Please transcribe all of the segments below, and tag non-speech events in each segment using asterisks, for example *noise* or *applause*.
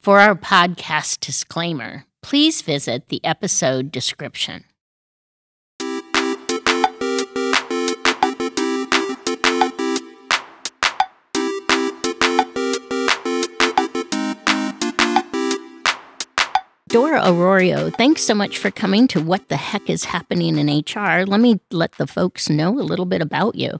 For our podcast disclaimer, please visit the episode description. Dora Arroyo, thanks so much for coming to What the Heck is Happening in HR. Let me let the folks know a little bit about you.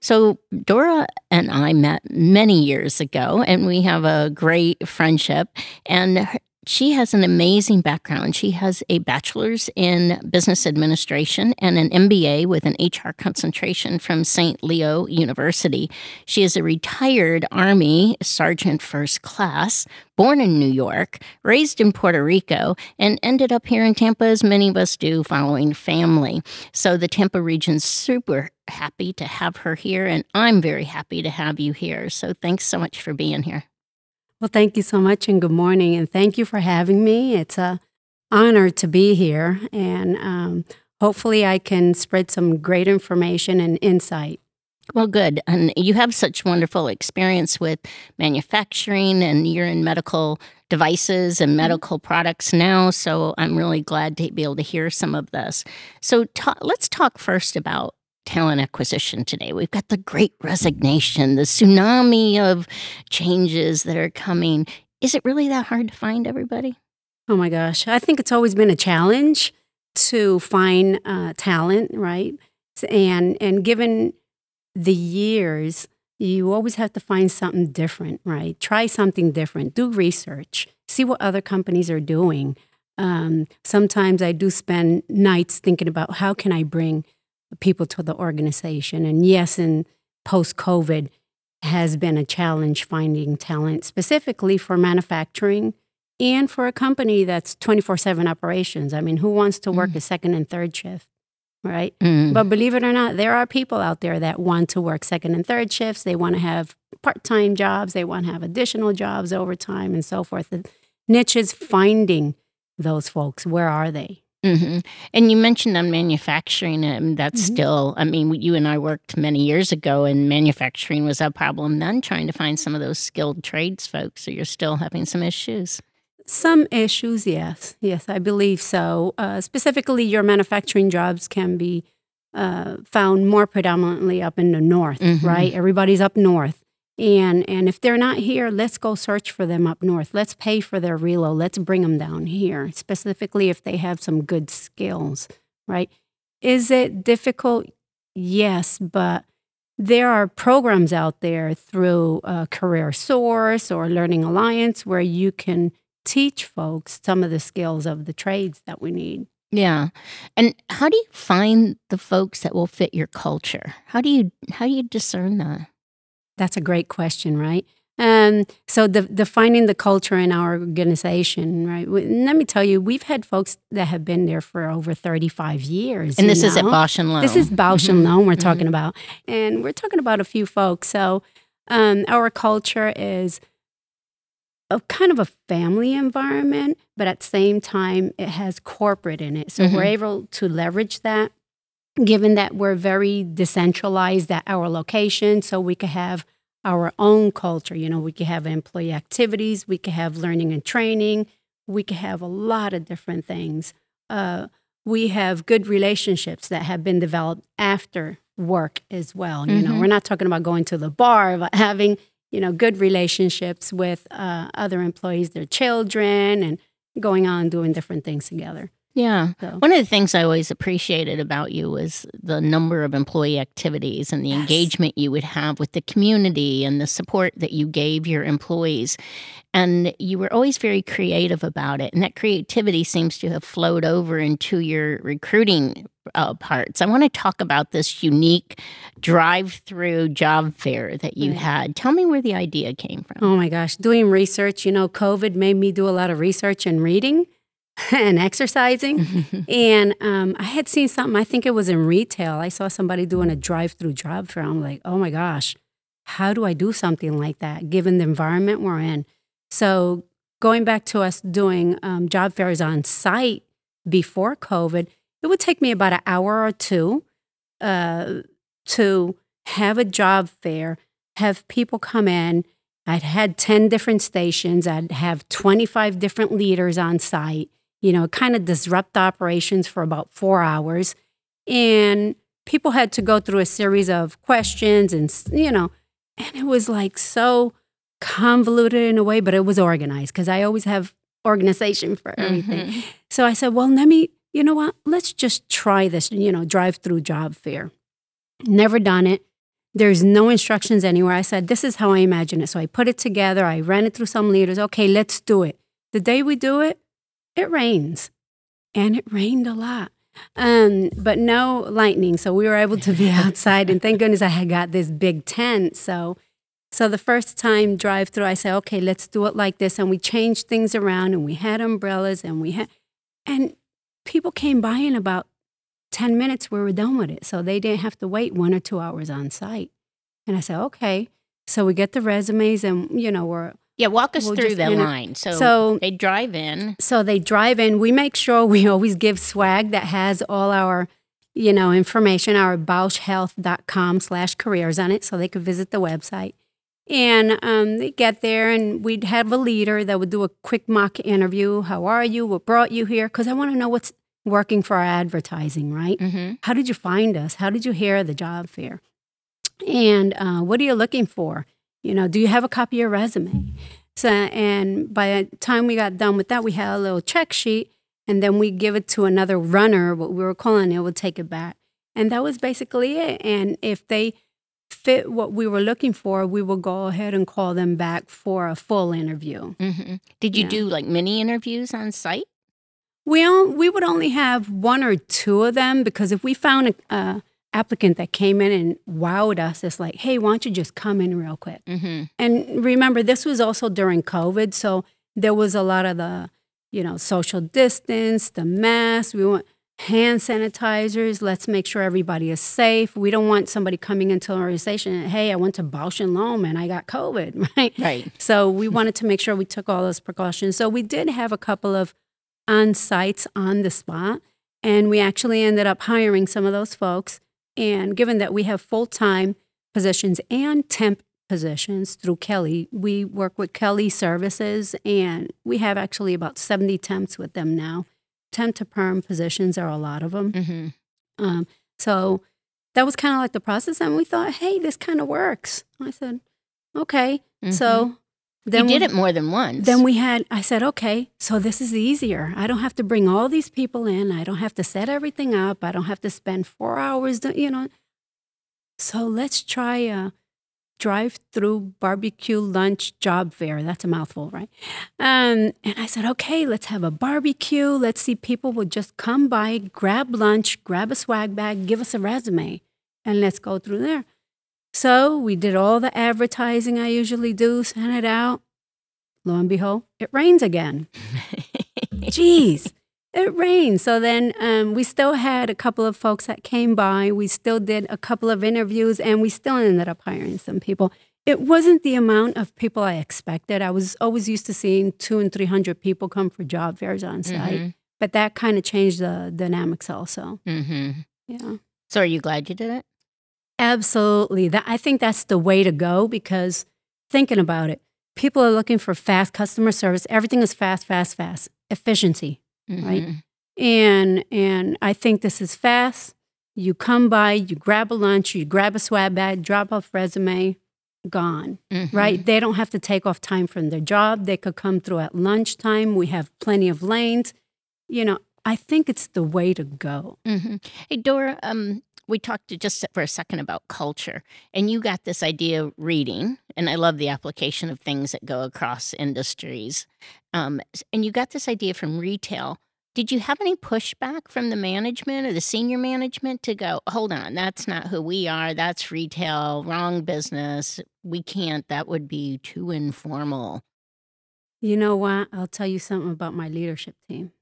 So, Dora and I met many years ago, and we have a great friendship. And she has an amazing background. She has a bachelor's in business administration and an MBA with an HR concentration from St. Leo University. She is a retired Army Sergeant First Class, born in New York, raised in Puerto Rico, and ended up here in Tampa, as many of us do, following family. So the Tampa region's super happy to have her here, and I'm very happy to have you here. So thanks so much for being here. Well, thank you so much and good morning. And thank you for having me. It's a honor to be here. And um, hopefully, I can spread some great information and insight. Well, good. And you have such wonderful experience with manufacturing, and you're in medical devices and mm-hmm. medical products now. So I'm really glad to be able to hear some of this. So ta- let's talk first about talent acquisition today. We've got the great resignation, the tsunami of changes that are coming. Is it really that hard to find everybody? Oh my gosh. I think it's always been a challenge to find uh, talent, right? And and given the years, you always have to find something different, right? Try something different. Do research. See what other companies are doing. Um, sometimes I do spend nights thinking about how can I bring people to the organization. And yes, in post COVID has been a challenge finding talent, specifically for manufacturing and for a company that's 24 7 operations. I mean, who wants to work mm. a second and third shift? Right. Mm. But believe it or not, there are people out there that want to work second and third shifts. They want to have part time jobs. They want to have additional jobs overtime and so forth. The niche is finding those folks. Where are they? Mm-hmm. And you mentioned on manufacturing, and that's mm-hmm. still, I mean, you and I worked many years ago, and manufacturing was a problem then, trying to find some of those skilled trades folks. So you're still having some issues. Some issues, yes. Yes, I believe so. Uh, specifically, your manufacturing jobs can be uh, found more predominantly up in the north, mm-hmm. right? Everybody's up north. And and if they're not here, let's go search for them up north. Let's pay for their reload. Let's bring them down here, specifically if they have some good skills, right? Is it difficult? Yes, but there are programs out there through Career Source or Learning Alliance where you can teach folks some of the skills of the trades that we need. Yeah. And how do you find the folks that will fit your culture? How do you how do you discern that? That's a great question, right? Um, so the, defining the culture in our organization, right? Let me tell you, we've had folks that have been there for over 35 years. And this know? is at Bausch and Lomb. This is Bausch mm-hmm. and Lomb we're mm-hmm. talking about. And we're talking about a few folks. So um, our culture is a kind of a family environment, but at the same time, it has corporate in it. So mm-hmm. we're able to leverage that given that we're very decentralized at our location, so we could have our own culture. You know, we could have employee activities, we could have learning and training, we could have a lot of different things. Uh, we have good relationships that have been developed after work as well. You mm-hmm. know, we're not talking about going to the bar, but having you know good relationships with uh, other employees, their children, and going on doing different things together. Yeah. So. One of the things I always appreciated about you was the number of employee activities and the yes. engagement you would have with the community and the support that you gave your employees. And you were always very creative about it. And that creativity seems to have flowed over into your recruiting uh, parts. I want to talk about this unique drive through job fair that you had. Tell me where the idea came from. Oh my gosh, doing research. You know, COVID made me do a lot of research and reading. *laughs* and exercising. *laughs* and um, I had seen something, I think it was in retail. I saw somebody doing a drive through job fair. I'm like, oh my gosh, how do I do something like that given the environment we're in? So, going back to us doing um, job fairs on site before COVID, it would take me about an hour or two uh, to have a job fair, have people come in I'd had 10 different stations. I'd have 25 different leaders on site, you know, kind of disrupt operations for about four hours. And people had to go through a series of questions and, you know, and it was like so convoluted in a way, but it was organized because I always have organization for everything. Mm-hmm. So I said, well, let me, you know what? Let's just try this, you know, drive through job fair. Never done it. There's no instructions anywhere. I said, this is how I imagine it. So I put it together. I ran it through some leaders. Okay, let's do it. The day we do it, it rains. And it rained a lot. Um, but no lightning. So we were able to be *laughs* outside. And thank goodness I had got this big tent. So so the first time drive through, I said, okay, let's do it like this. And we changed things around and we had umbrellas and we had, and people came by in about 10 minutes, we were done with it. So they didn't have to wait one or two hours on site. And I said, okay. So we get the resumes and, you know, we're, yeah, walk us we'll through the line. So, so they drive in. So they drive in. We make sure we always give swag that has all our, you know, information, our bauschhealth.com slash careers on it so they could visit the website. And um, they get there, and we'd have a leader that would do a quick mock interview. How are you? What brought you here? Because I want to know what's working for our advertising, right? Mm-hmm. How did you find us? How did you hear the job fair? And uh, what are you looking for? You know, do you have a copy of your resume? So, and by the time we got done with that, we had a little check sheet, and then we give it to another runner, what we were calling it, would take it back. And that was basically it. And if they fit what we were looking for, we will go ahead and call them back for a full interview. Mm-hmm. Did you yeah. do like mini interviews on site? We on, we would only have one or two of them because if we found a, a applicant that came in and wowed us, is like, hey, why don't you just come in real quick? Mm-hmm. And remember, this was also during COVID, so there was a lot of the, you know, social distance, the mask. We want hand sanitizers. Let's make sure everybody is safe. We don't want somebody coming into an organization, and, hey, I went to Bausch and Lomb and I got COVID, *laughs* right? Right. So we wanted to make sure we took all those precautions. So we did have a couple of on sites on the spot, and we actually ended up hiring some of those folks. And given that we have full time positions and temp positions through Kelly, we work with Kelly Services, and we have actually about 70 temps with them now temp to perm positions are a lot of them. Mm-hmm. Um, so that was kind of like the process, and we thought, hey, this kind of works. I said, okay. Mm-hmm. So then you did we, it more than once. Then we had. I said, okay, so this is easier. I don't have to bring all these people in. I don't have to set everything up. I don't have to spend four hours. you know. So let's try a drive through barbecue lunch job fair. That's a mouthful, right? Um, and I said, okay, let's have a barbecue. Let's see, people will just come by, grab lunch, grab a swag bag, give us a resume, and let's go through there. So we did all the advertising I usually do, sent it out. Lo and behold, it rains again. *laughs* Jeez it rained. So then um, we still had a couple of folks that came by. We still did a couple of interviews and we still ended up hiring some people. It wasn't the amount of people I expected. I was always used to seeing two and 300 people come for job fairs on site. Mm-hmm. But that kind of changed the dynamics also. Mm-hmm. Yeah. So are you glad you did it? Absolutely. That, I think that's the way to go because thinking about it, people are looking for fast customer service. Everything is fast, fast, fast. Efficiency mm-hmm. right? And and I think this is fast. You come by, you grab a lunch, you grab a swag bag, drop off resume, gone. Mm-hmm. Right? They don't have to take off time from their job. They could come through at lunchtime. We have plenty of lanes. You know, I think it's the way to go. Mm-hmm. Hey, Dora, um, we talked just for a second about culture, and you got this idea of reading, and I love the application of things that go across industries. Um, and you got this idea from retail. Did you have any pushback from the management or the senior management to go, hold on, that's not who we are. That's retail, wrong business. We can't, that would be too informal. You know what? I'll tell you something about my leadership team.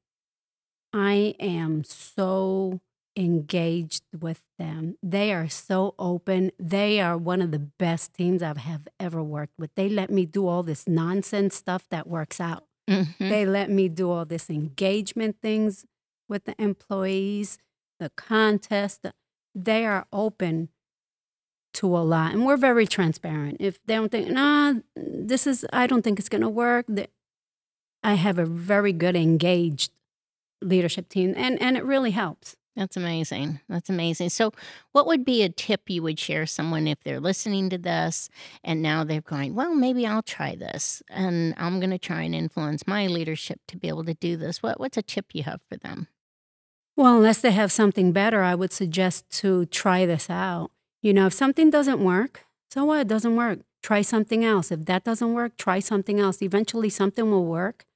I am so engaged with them. They are so open. They are one of the best teams I have ever worked with. They let me do all this nonsense stuff that works out. Mm-hmm. They let me do all this engagement things with the employees, the contest. They are open to a lot. And we're very transparent. If they don't think, nah, this is, I don't think it's going to work, I have a very good engaged leadership team, and, and it really helps. That's amazing. That's amazing. So, what would be a tip you would share someone if they're listening to this and now they're going, well, maybe I'll try this and I'm going to try and influence my leadership to be able to do this? What, what's a tip you have for them? Well, unless they have something better, I would suggest to try this out. You know, if something doesn't work, so what? It doesn't work. Try something else. If that doesn't work, try something else. Eventually, something will work.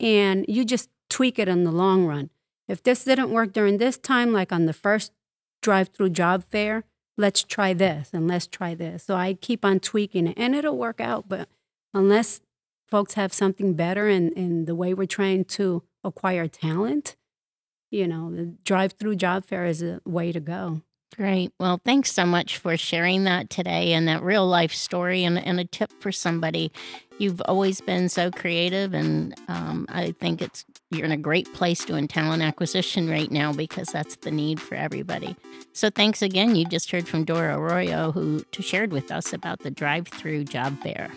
And you just tweak it in the long run. If this didn't work during this time, like on the first drive through job fair, let's try this and let's try this. So I keep on tweaking it and it'll work out. But unless folks have something better in, in the way we're trying to acquire talent, you know, the drive through job fair is a way to go. Great. Well, thanks so much for sharing that today and that real life story and, and a tip for somebody. You've always been so creative, and um, I think it's you're in a great place doing talent acquisition right now because that's the need for everybody. So, thanks again. You just heard from Dora Arroyo, who shared with us about the drive-through job fair.